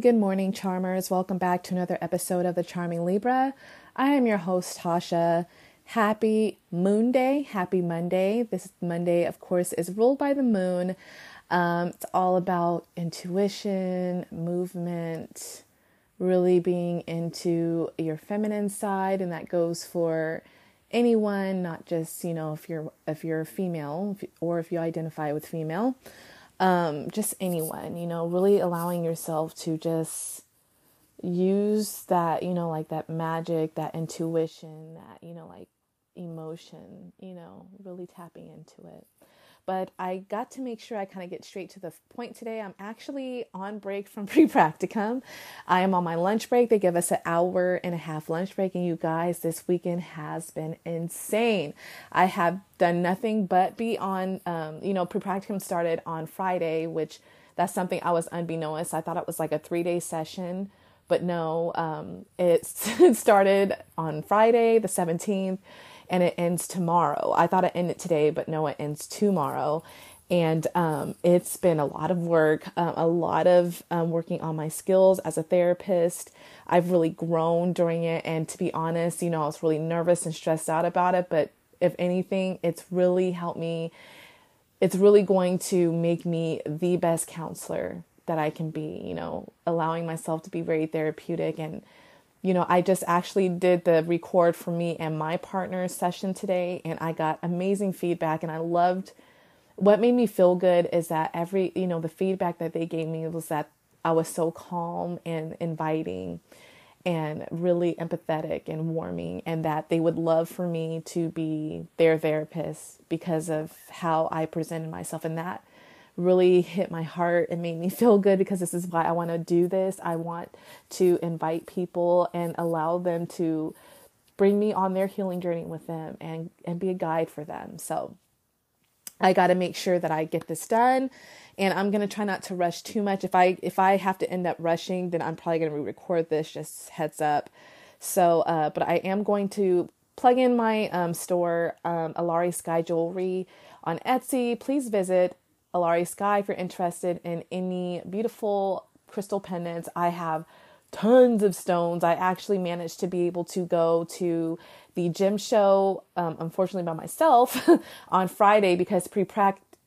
Good morning, charmers. Welcome back to another episode of The Charming Libra. I am your host, Tasha. Happy Moon Day, happy Monday. This Monday, of course, is ruled by the moon. Um, it's all about intuition, movement, really being into your feminine side, and that goes for anyone, not just you know if you're if you're a female or if you identify with female um, just anyone, you know, really allowing yourself to just use that, you know, like that magic, that intuition, that, you know, like emotion, you know, really tapping into it. But I got to make sure I kind of get straight to the point today. I'm actually on break from pre practicum. I am on my lunch break. They give us an hour and a half lunch break. And you guys, this weekend has been insane. I have done nothing but be on, um, you know, pre practicum started on Friday, which that's something I was unbeknownst. I thought it was like a three day session but no, um, it started on Friday, the 17th, and it ends tomorrow. I thought it ended today, but no, it ends tomorrow. And um, it's been a lot of work, um, a lot of um, working on my skills as a therapist. I've really grown during it. And to be honest, you know, I was really nervous and stressed out about it. But if anything, it's really helped me. It's really going to make me the best counselor that I can be, you know, allowing myself to be very therapeutic and you know, I just actually did the record for me and my partner's session today, and I got amazing feedback. And I loved what made me feel good is that every, you know, the feedback that they gave me was that I was so calm and inviting and really empathetic and warming, and that they would love for me to be their therapist because of how I presented myself. And that really hit my heart and made me feel good because this is why I want to do this. I want to invite people and allow them to bring me on their healing journey with them and and be a guide for them. So I got to make sure that I get this done and I'm going to try not to rush too much. If I if I have to end up rushing, then I'm probably going to re-record this just heads up. So uh but I am going to plug in my um, store um, Alari Sky Jewelry on Etsy. Please visit Alari Sky if you're interested in any beautiful crystal pendants. I have tons of stones. I actually managed to be able to go to the gem show, um, unfortunately by myself, on Friday because pre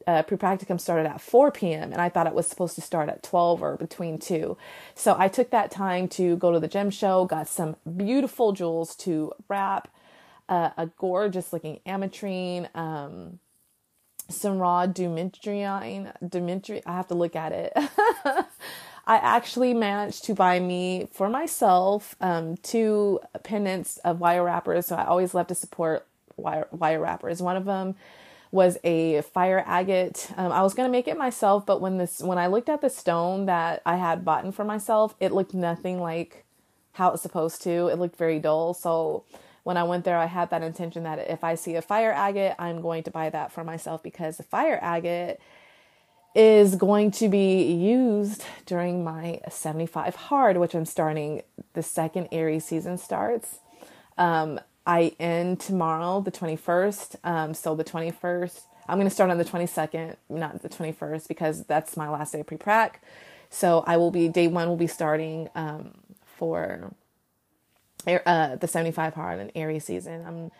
uh, pre-practicum started at 4 p.m. and I thought it was supposed to start at 12 or between 2. So I took that time to go to the gem show, got some beautiful jewels to wrap, uh, a gorgeous looking ametrine, um, some raw Dimitriine. Dimitri, I have to look at it. I actually managed to buy me for myself um, two pendants of wire wrappers. So I always love to support wire, wire wrappers. One of them was a fire agate. Um, I was gonna make it myself, but when this when I looked at the stone that I had bought for myself, it looked nothing like how it's supposed to. It looked very dull. So when I went there, I had that intention that if I see a fire agate, I'm going to buy that for myself because the fire agate is going to be used during my 75 hard, which I'm starting the second Aries season starts. Um, I end tomorrow, the 21st. Um, so the 21st, I'm going to start on the 22nd, not the 21st, because that's my last day pre prac. So I will be, day one will be starting um, for uh, the 75 hard and Aries season. I'm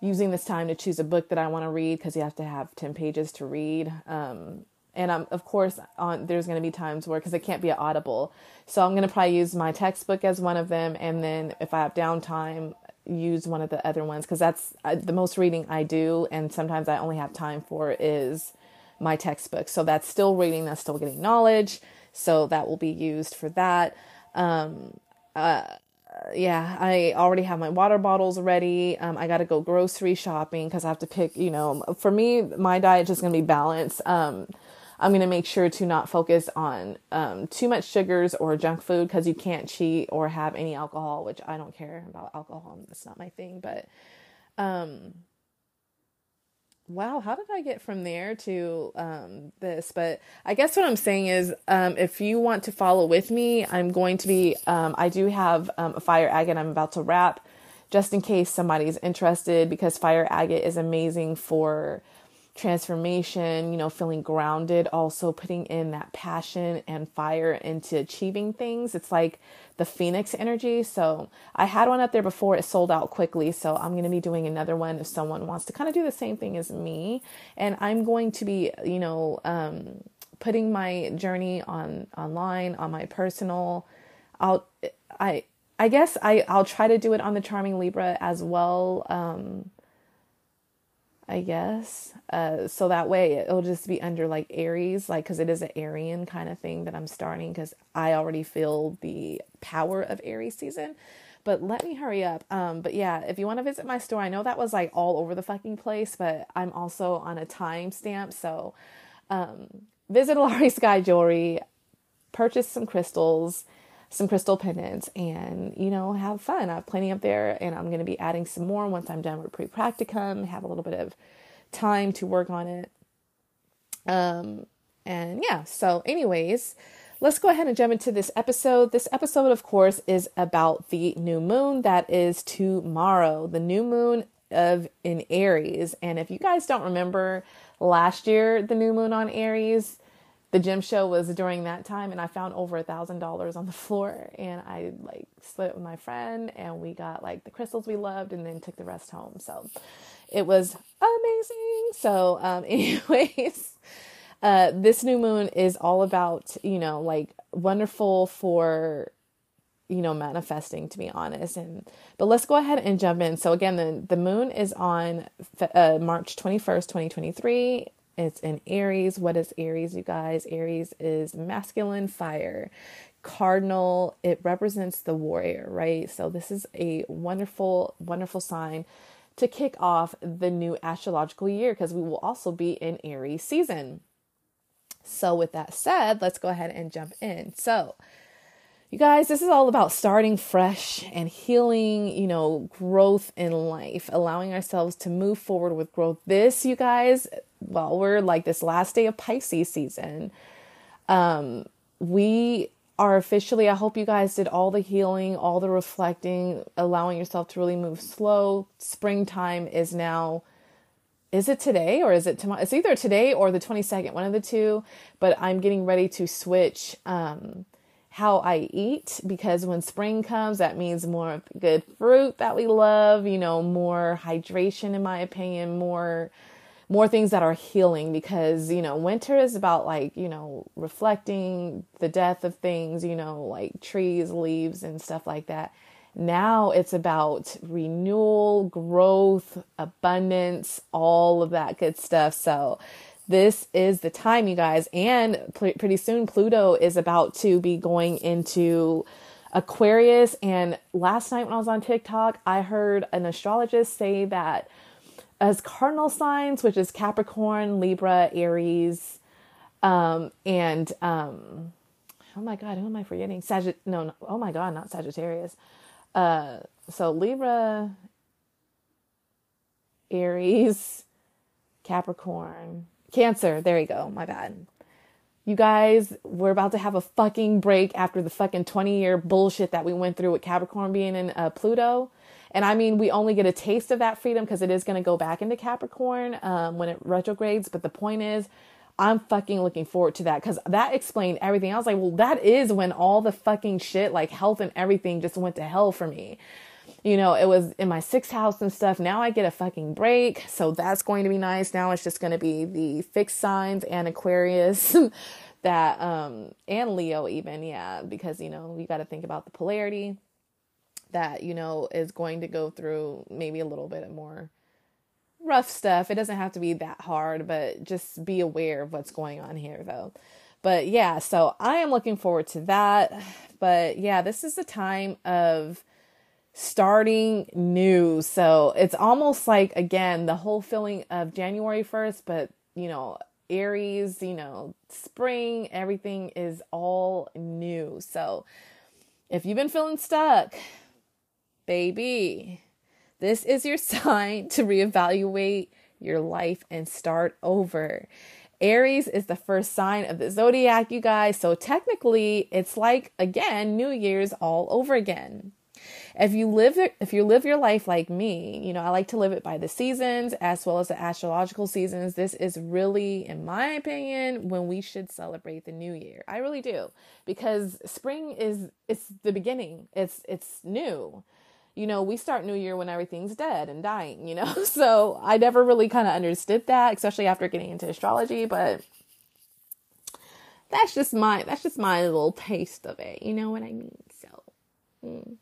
using this time to choose a book that I want to read because you have to have 10 pages to read. Um, and I'm, of course, on there's going to be times where because it can't be audible, so I'm going to probably use my textbook as one of them, and then if I have downtime, use one of the other ones because that's uh, the most reading I do, and sometimes I only have time for is my textbook. So that's still reading, that's still getting knowledge, so that will be used for that. Um, uh, yeah, I already have my water bottles ready. Um, I got to go grocery shopping because I have to pick, you know, for me, my diet is just going to be balanced. Um, I'm going to make sure to not focus on um, too much sugars or junk food because you can't cheat or have any alcohol, which I don't care about alcohol. That's not my thing. But um, wow, how did I get from there to um, this? But I guess what I'm saying is, um, if you want to follow with me, I'm going to be, um, I do have um, a fire agate I'm about to wrap just in case somebody's interested because fire agate is amazing for transformation, you know, feeling grounded, also putting in that passion and fire into achieving things. It's like the Phoenix energy. So I had one up there before, it sold out quickly. So I'm going to be doing another one if someone wants to kind of do the same thing as me. And I'm going to be, you know, um, putting my journey on online on my personal. I'll, I, I guess I, I'll try to do it on the Charming Libra as well. Um, I guess. Uh, so that way it'll just be under like Aries, like because it is an Arian kind of thing that I'm starting because I already feel the power of Aries season. But let me hurry up. Um, but yeah, if you want to visit my store, I know that was like all over the fucking place, but I'm also on a time stamp. So um, visit Laurie Sky Jewelry, purchase some crystals some crystal pendants and you know have fun. I have plenty up there and i'm going to be adding some more once i'm done with pre-practicum have a little bit of time to work on it. Um and yeah so anyways let's go ahead and jump into this episode. This episode of course is about the new moon. That is tomorrow the new moon of in aries. And if you guys don't remember last year the new moon on aries the gem show was during that time and I found over a thousand dollars on the floor and I like split with my friend and we got like the crystals we loved and then took the rest home. So it was amazing. So um anyways, uh this new moon is all about, you know, like wonderful for you know manifesting to be honest and but let's go ahead and jump in so again the the moon is on uh, march 21st 2023 it's in Aries. What is Aries, you guys? Aries is masculine fire. Cardinal, it represents the warrior, right? So this is a wonderful, wonderful sign to kick off the new astrological year because we will also be in Aries season. So, with that said, let's go ahead and jump in. So, you guys, this is all about starting fresh and healing, you know, growth in life, allowing ourselves to move forward with growth. This, you guys, well, we're like this last day of Pisces season. Um, we are officially, I hope you guys did all the healing, all the reflecting, allowing yourself to really move slow. Springtime is now is it today or is it tomorrow? It's either today or the 22nd, one of the two, but I'm getting ready to switch um how I eat because when spring comes, that means more good fruit that we love, you know, more hydration, in my opinion, more more things that are healing because you know winter is about like you know reflecting the death of things you know like trees leaves and stuff like that. Now it's about renewal growth abundance all of that good stuff. So this is the time, you guys. And pl- pretty soon, Pluto is about to be going into Aquarius. And last night, when I was on TikTok, I heard an astrologist say that as cardinal signs, which is Capricorn, Libra, Aries, um, and um, oh my God, who am I forgetting? No, no, oh my God, not Sagittarius. Uh, so Libra, Aries, Capricorn, Cancer. There you go. My bad. You guys, we're about to have a fucking break after the fucking 20 year bullshit that we went through with Capricorn being in uh, Pluto. And I mean, we only get a taste of that freedom because it is going to go back into Capricorn um, when it retrogrades. But the point is, I'm fucking looking forward to that because that explained everything. I was like, well, that is when all the fucking shit, like health and everything, just went to hell for me you know, it was in my sixth house and stuff. Now I get a fucking break. So that's going to be nice. Now it's just going to be the fixed signs and Aquarius that, um, and Leo even. Yeah. Because, you know, you got to think about the polarity that, you know, is going to go through maybe a little bit more rough stuff. It doesn't have to be that hard, but just be aware of what's going on here though. But yeah, so I am looking forward to that. But yeah, this is a time of starting new. So it's almost like, again, the whole feeling of January 1st, but you know, Aries, you know, spring, everything is all new. So if you've been feeling stuck, baby, this is your sign to reevaluate your life and start over. Aries is the first sign of the zodiac, you guys. So technically, it's like, again, New Year's all over again. If you live if you live your life like me, you know, I like to live it by the seasons as well as the astrological seasons. This is really in my opinion when we should celebrate the new year. I really do because spring is it's the beginning. It's it's new. You know, we start new year when everything's dead and dying, you know. So, I never really kind of understood that, especially after getting into astrology, but that's just my that's just my little taste of it. You know what I mean? So, mm.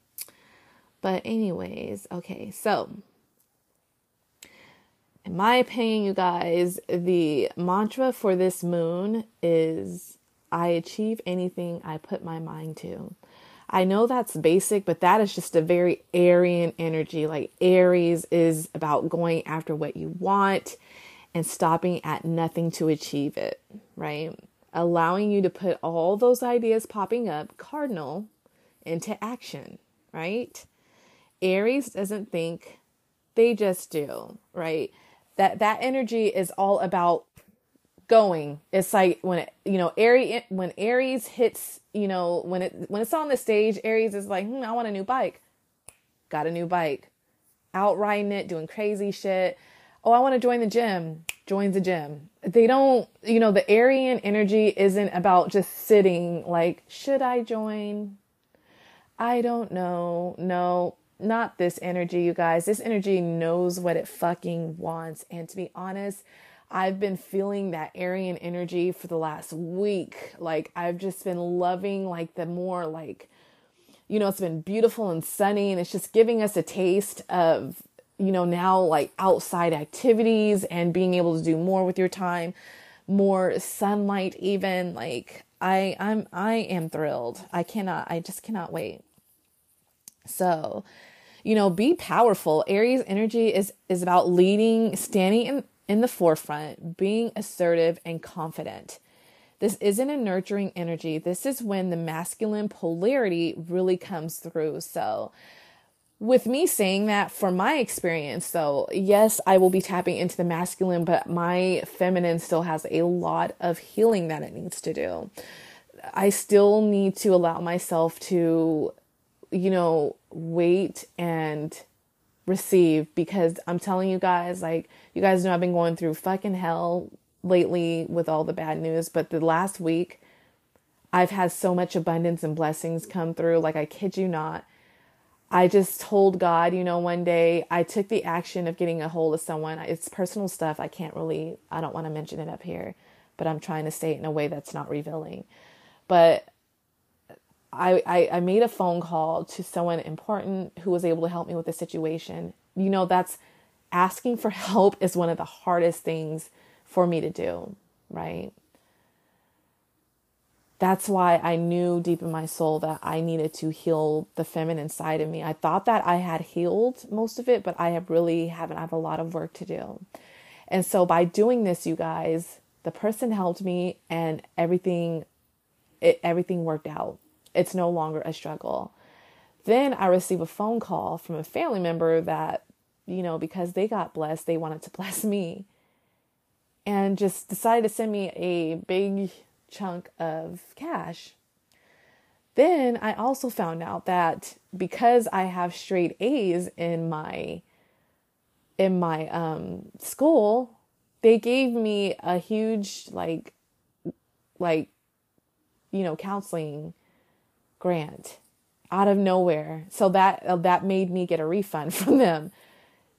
But, anyways, okay, so in my opinion, you guys, the mantra for this moon is I achieve anything I put my mind to. I know that's basic, but that is just a very Arian energy. Like Aries is about going after what you want and stopping at nothing to achieve it, right? Allowing you to put all those ideas popping up, cardinal, into action, right? Aries doesn't think, they just do, right? That that energy is all about going. It's like when it, you know, Aries when Aries hits, you know, when it when it's on the stage, Aries is like, hmm, I want a new bike. Got a new bike. Out riding it, doing crazy shit. Oh, I want to join the gym. Joins the gym. They don't, you know, the Arian energy isn't about just sitting like, should I join? I don't know. No, not this energy, you guys. This energy knows what it fucking wants. And to be honest, I've been feeling that Arian energy for the last week. Like, I've just been loving, like, the more, like, you know, it's been beautiful and sunny, and it's just giving us a taste of, you know, now like outside activities and being able to do more with your time, more sunlight, even. Like, I, I'm, I am thrilled. I cannot, I just cannot wait. So, you know, be powerful. Aries energy is is about leading, standing in, in the forefront, being assertive and confident. This isn't a nurturing energy. This is when the masculine polarity really comes through. So, with me saying that for my experience, so yes, I will be tapping into the masculine, but my feminine still has a lot of healing that it needs to do. I still need to allow myself to you know, wait and receive because I'm telling you guys, like, you guys know I've been going through fucking hell lately with all the bad news, but the last week, I've had so much abundance and blessings come through. Like, I kid you not. I just told God, you know, one day I took the action of getting a hold of someone. It's personal stuff. I can't really, I don't want to mention it up here, but I'm trying to say it in a way that's not revealing. But I, I, I made a phone call to someone important who was able to help me with the situation. You know, that's asking for help is one of the hardest things for me to do, right? That's why I knew deep in my soul that I needed to heal the feminine side of me. I thought that I had healed most of it, but I have really haven't. I have a lot of work to do. And so by doing this, you guys, the person helped me and everything it everything worked out it's no longer a struggle. Then I receive a phone call from a family member that, you know, because they got blessed, they wanted to bless me and just decided to send me a big chunk of cash. Then I also found out that because I have straight A's in my in my um school, they gave me a huge like like you know counseling grant out of nowhere. So that uh, that made me get a refund from them.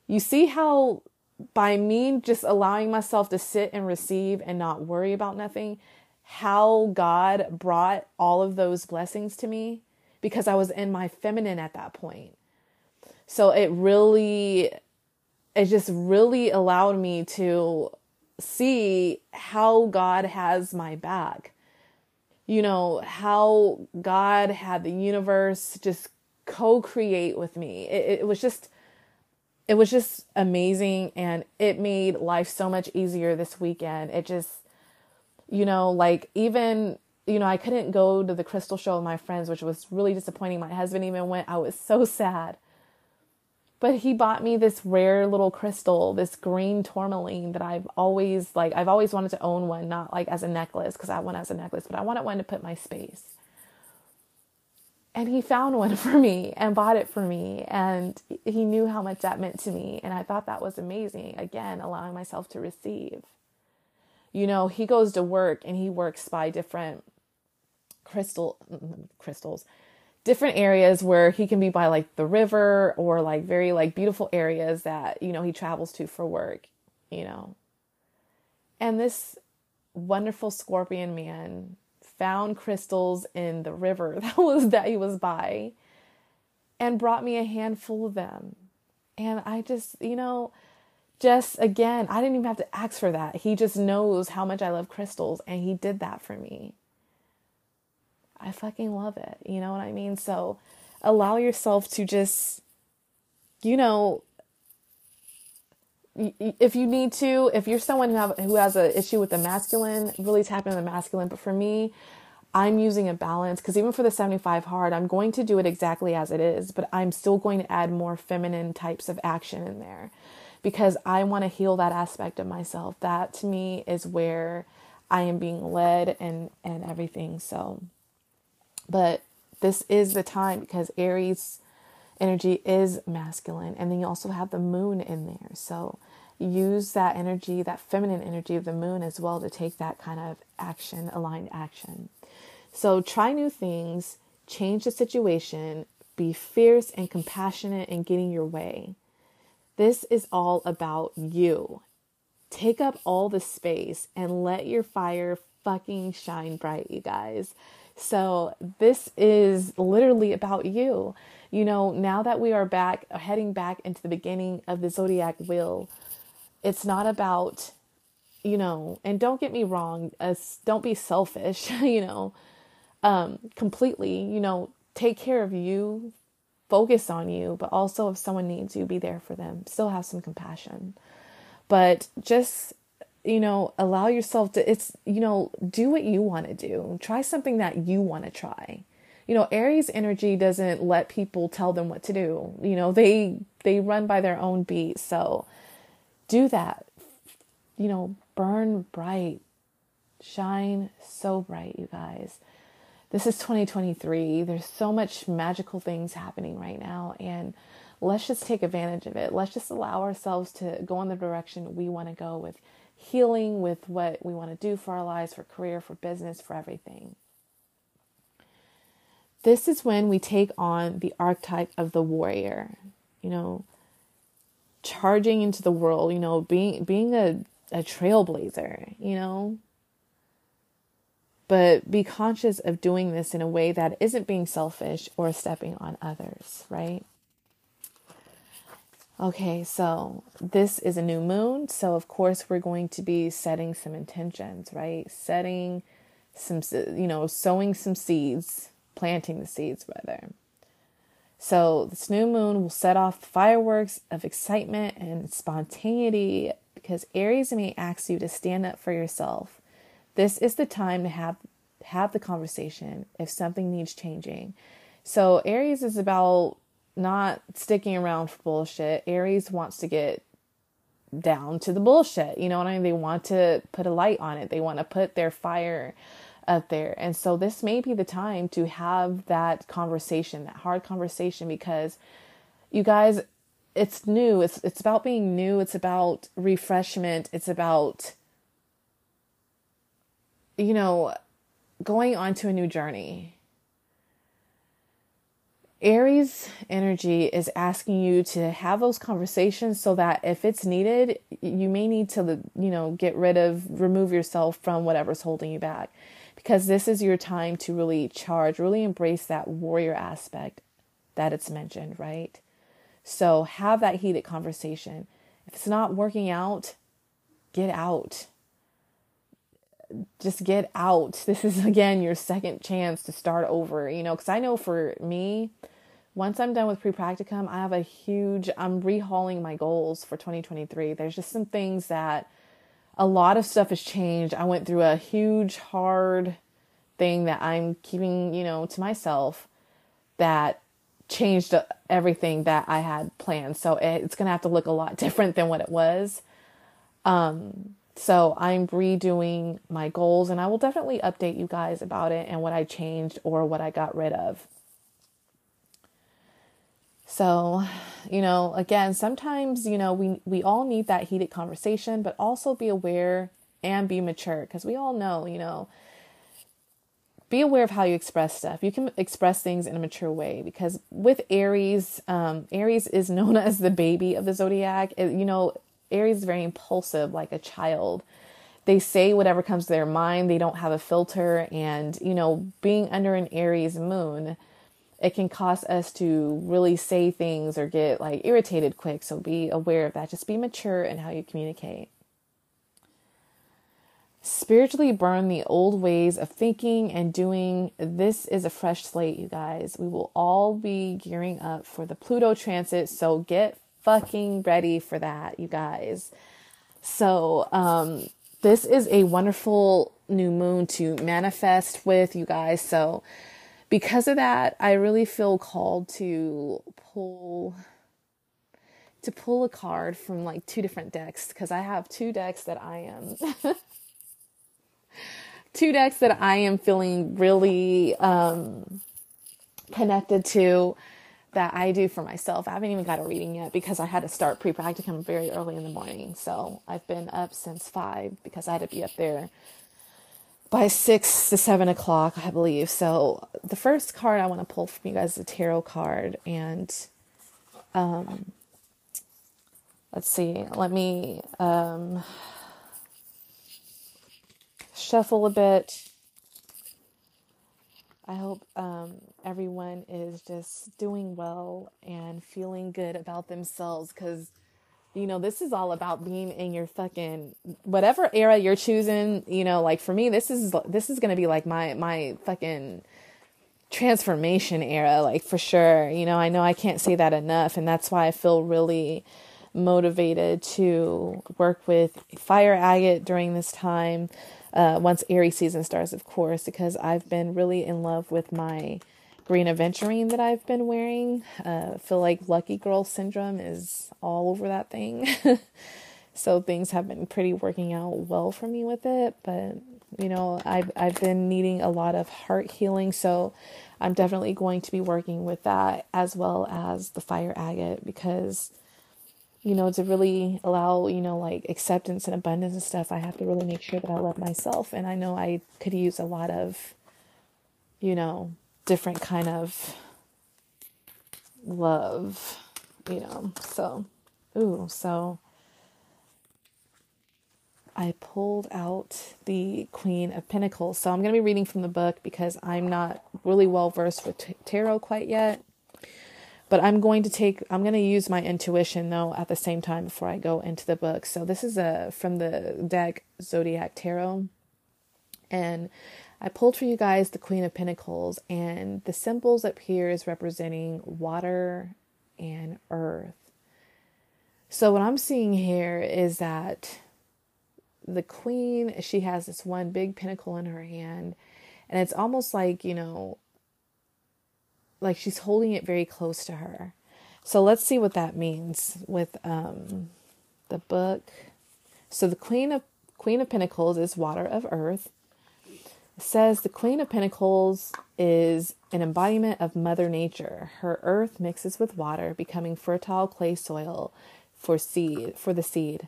You see how by me just allowing myself to sit and receive and not worry about nothing, how God brought all of those blessings to me because I was in my feminine at that point. So it really it just really allowed me to see how God has my back you know, how God had the universe just co create with me. It, it, was just, it was just amazing. And it made life so much easier this weekend. It just, you know, like even, you know, I couldn't go to the crystal show with my friends, which was really disappointing. My husband even went. I was so sad but he bought me this rare little crystal, this green tourmaline that I've always like I've always wanted to own one, not like as a necklace because I want it as a necklace, but I wanted one to put my space. and he found one for me and bought it for me and he knew how much that meant to me and i thought that was amazing again allowing myself to receive you know he goes to work and he works by different crystal mm, mm, crystals different areas where he can be by like the river or like very like beautiful areas that you know he travels to for work you know and this wonderful scorpion man found crystals in the river that was that he was by and brought me a handful of them. And I just, you know, just again, I didn't even have to ask for that. He just knows how much I love crystals and he did that for me. I fucking love it. You know what I mean? So allow yourself to just, you know, if you need to, if you're someone who have who has an issue with the masculine, really tap into the masculine. But for me, I'm using a balance because even for the 75 hard, I'm going to do it exactly as it is, but I'm still going to add more feminine types of action in there because I want to heal that aspect of myself. That to me is where I am being led and and everything. So, but this is the time because Aries energy is masculine, and then you also have the moon in there. So use that energy, that feminine energy of the moon as well to take that kind of action, aligned action. So try new things, change the situation, be fierce and compassionate in getting your way. This is all about you. Take up all the space and let your fire fucking shine bright, you guys. So, this is literally about you. You know, now that we are back, heading back into the beginning of the zodiac wheel, it's not about, you know, and don't get me wrong, don't be selfish, you know, um, completely, you know, take care of you, focus on you, but also if someone needs you, be there for them. Still have some compassion. But just, you know, allow yourself to, it's, you know, do what you want to do. Try something that you want to try. You know, Aries energy doesn't let people tell them what to do. You know, they they run by their own beat. So do that. You know, burn bright. Shine so bright, you guys this is 2023. There's so much magical things happening right now. And let's just take advantage of it. Let's just allow ourselves to go in the direction we want to go with healing, with what we want to do for our lives, for career, for business, for everything. This is when we take on the archetype of the warrior, you know, charging into the world, you know, being being a, a trailblazer, you know, but be conscious of doing this in a way that isn't being selfish or stepping on others, right? Okay, so this is a new moon. So, of course, we're going to be setting some intentions, right? Setting some, you know, sowing some seeds, planting the seeds, rather. So, this new moon will set off fireworks of excitement and spontaneity because Aries may ask you to stand up for yourself this is the time to have have the conversation if something needs changing. So Aries is about not sticking around for bullshit. Aries wants to get down to the bullshit. You know what I mean? They want to put a light on it. They want to put their fire up there. And so this may be the time to have that conversation, that hard conversation because you guys it's new. It's it's about being new. It's about refreshment. It's about you know, going on to a new journey. Aries energy is asking you to have those conversations so that if it's needed, you may need to, you know, get rid of, remove yourself from whatever's holding you back. Because this is your time to really charge, really embrace that warrior aspect that it's mentioned, right? So have that heated conversation. If it's not working out, get out just get out. This is again your second chance to start over, you know, because I know for me, once I'm done with pre practicum, I have a huge, I'm rehauling my goals for 2023. There's just some things that a lot of stuff has changed. I went through a huge, hard thing that I'm keeping, you know, to myself that changed everything that I had planned. So it's going to have to look a lot different than what it was. Um, so I'm redoing my goals and I will definitely update you guys about it and what I changed or what I got rid of. So, you know, again, sometimes, you know, we we all need that heated conversation, but also be aware and be mature because we all know, you know, be aware of how you express stuff. You can express things in a mature way because with Aries, um, Aries is known as the baby of the zodiac. It, you know, Aries is very impulsive, like a child. They say whatever comes to their mind. They don't have a filter, and you know, being under an Aries moon it can cause us to really say things or get like irritated quick. So be aware of that. Just be mature in how you communicate. Spiritually burn the old ways of thinking and doing. This is a fresh slate, you guys. We will all be gearing up for the Pluto transit. So get fucking ready for that, you guys. So, um, this is a wonderful new moon to manifest with, you guys. So, because of that, I really feel called to pull to pull a card from like two different decks because I have two decks that I am two decks that I am feeling really um connected to that I do for myself. I haven't even got a reading yet because I had to start pre-practicum very early in the morning. So I've been up since five because I had to be up there by six to seven o'clock, I believe. So the first card I want to pull from you guys is a tarot card, and um, let's see. Let me um, shuffle a bit. I hope um, everyone is just doing well and feeling good about themselves because you know, this is all about being in your fucking whatever era you're choosing, you know, like for me this is this is to be like my my fucking transformation era like for sure. You know, I know I can't say that enough and that's why I feel really motivated to work with fire agate during this time uh once Aries season starts of course because I've been really in love with my green aventurine that I've been wearing. Uh, feel like lucky girl syndrome is all over that thing. so things have been pretty working out well for me with it, but you know, I've I've been needing a lot of heart healing, so I'm definitely going to be working with that as well as the fire agate because you know, to really allow, you know, like acceptance and abundance and stuff, I have to really make sure that I love myself. And I know I could use a lot of, you know, different kind of love, you know. So, ooh, so I pulled out the Queen of Pentacles. So I'm going to be reading from the book because I'm not really well versed with tarot quite yet. But I'm going to take I'm going to use my intuition though at the same time before I go into the book. So this is a from the deck Zodiac Tarot. And I pulled for you guys the Queen of Pentacles, and the symbols up here is representing water and earth. So, what I'm seeing here is that the Queen, she has this one big pentacle in her hand, and it's almost like, you know, like she's holding it very close to her. So, let's see what that means with um, the book. So, the Queen of Queen of Pentacles is water of earth says the Queen of Pentacles is an embodiment of Mother Nature. Her earth mixes with water, becoming fertile clay soil for seed for the seed.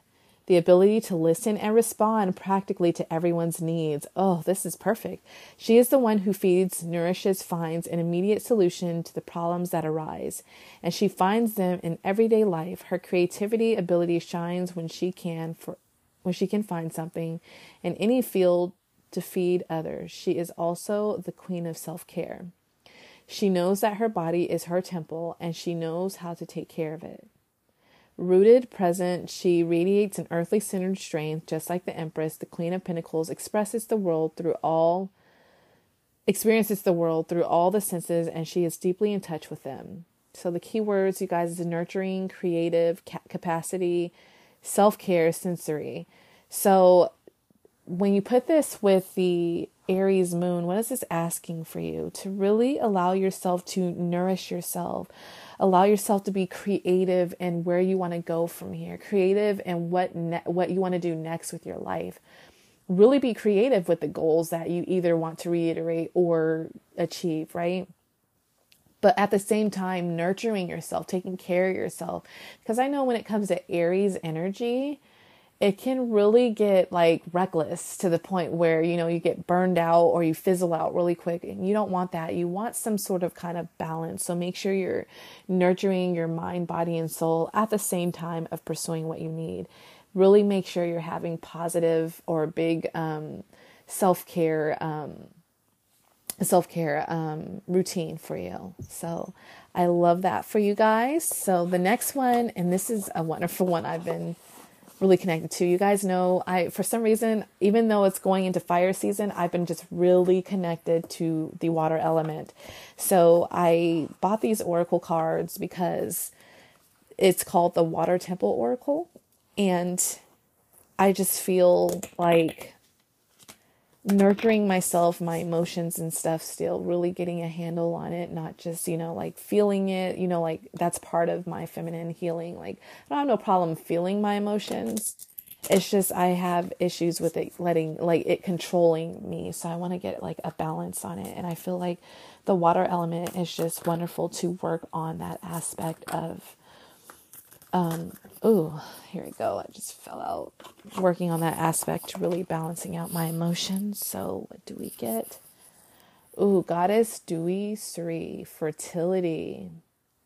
The ability to listen and respond practically to everyone's needs. Oh, this is perfect. She is the one who feeds, nourishes, finds an immediate solution to the problems that arise, and she finds them in everyday life. Her creativity ability shines when she can for when she can find something in any field to feed others. She is also the queen of self care. She knows that her body is her temple and she knows how to take care of it. Rooted, present, she radiates an earthly centered strength, just like the Empress, the Queen of Pentacles, expresses the world through all experiences the world through all the senses and she is deeply in touch with them. So the key words you guys is nurturing, creative, capacity, self-care, sensory. So when you put this with the Aries moon, what is this asking for you? To really allow yourself to nourish yourself, allow yourself to be creative in where you want to go from here, creative and what ne- what you want to do next with your life. Really be creative with the goals that you either want to reiterate or achieve, right? but at the same time nurturing yourself taking care of yourself because i know when it comes to aries energy it can really get like reckless to the point where you know you get burned out or you fizzle out really quick and you don't want that. You want some sort of kind of balance. So make sure you're nurturing your mind body and soul at the same time of pursuing what you need. Really make sure you're having positive or big um, self-care um, self-care um, routine for you. So i love that for you guys. So the next one and this is a wonderful one i've been really connected to. You guys know I for some reason, even though it's going into fire season, I've been just really connected to the water element. So I bought these oracle cards because it's called the Water Temple Oracle and I just feel like nurturing myself, my emotions and stuff still, really getting a handle on it, not just, you know, like feeling it, you know, like that's part of my feminine healing. Like, I don't have no problem feeling my emotions. It's just I have issues with it letting, like, it controlling me. So I want to get like a balance on it. And I feel like the water element is just wonderful to work on that aspect of um, oh, here we go. I just fell out. Working on that aspect, really balancing out my emotions. So, what do we get? Ooh, Goddess Dewi Sri, fertility.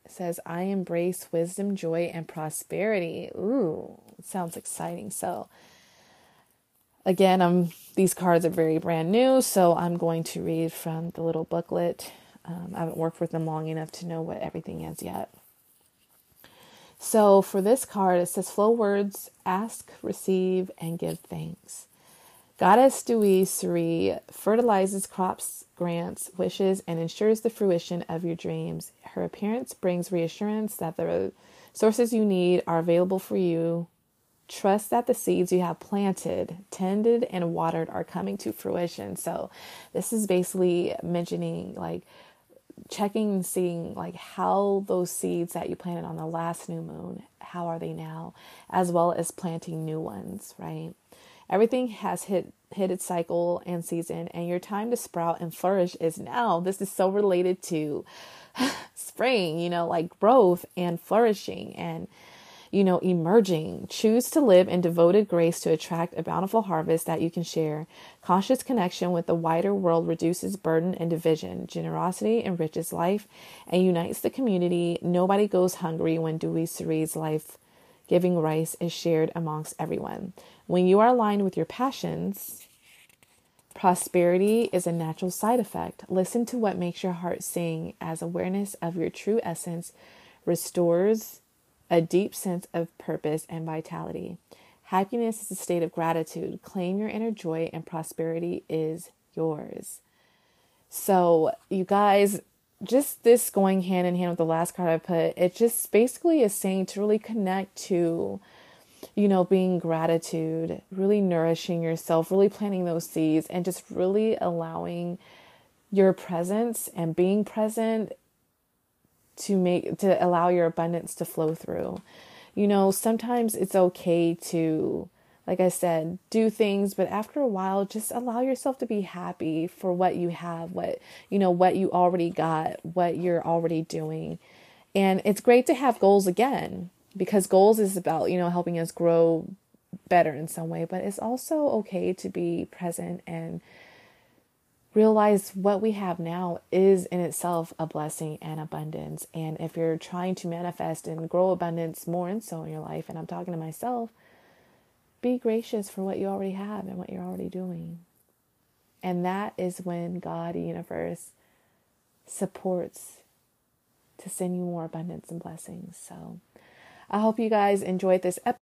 Says, I embrace wisdom, joy, and prosperity. Ooh, sounds exciting. So, again, I'm these cards are very brand new, so I'm going to read from the little booklet. Um, I haven't worked with them long enough to know what everything is yet. So for this card, it says flow words ask, receive, and give thanks. Goddess Dewi Sri fertilizes crops, grants wishes, and ensures the fruition of your dreams. Her appearance brings reassurance that the sources you need are available for you. Trust that the seeds you have planted, tended, and watered are coming to fruition. So, this is basically mentioning like checking and seeing like how those seeds that you planted on the last new moon how are they now as well as planting new ones right? Everything has hit hit its cycle and season and your time to sprout and flourish is now. This is so related to spring you know like growth and flourishing and you know, emerging. Choose to live in devoted grace to attract a bountiful harvest that you can share. Conscious connection with the wider world reduces burden and division. Generosity enriches life and unites the community. Nobody goes hungry when Dewi Sri's life giving rice is shared amongst everyone. When you are aligned with your passions, prosperity is a natural side effect. Listen to what makes your heart sing as awareness of your true essence restores a deep sense of purpose and vitality. Happiness is a state of gratitude. Claim your inner joy, and prosperity is yours. So, you guys, just this going hand in hand with the last card I put, it just basically is saying to really connect to, you know, being gratitude, really nourishing yourself, really planting those seeds, and just really allowing your presence and being present to make to allow your abundance to flow through. You know, sometimes it's okay to like I said, do things, but after a while just allow yourself to be happy for what you have, what you know, what you already got, what you're already doing. And it's great to have goals again because goals is about, you know, helping us grow better in some way, but it's also okay to be present and realize what we have now is in itself a blessing and abundance. And if you're trying to manifest and grow abundance more and so in your life, and I'm talking to myself, be gracious for what you already have and what you're already doing. And that is when God, universe, supports to send you more abundance and blessings. So I hope you guys enjoyed this episode.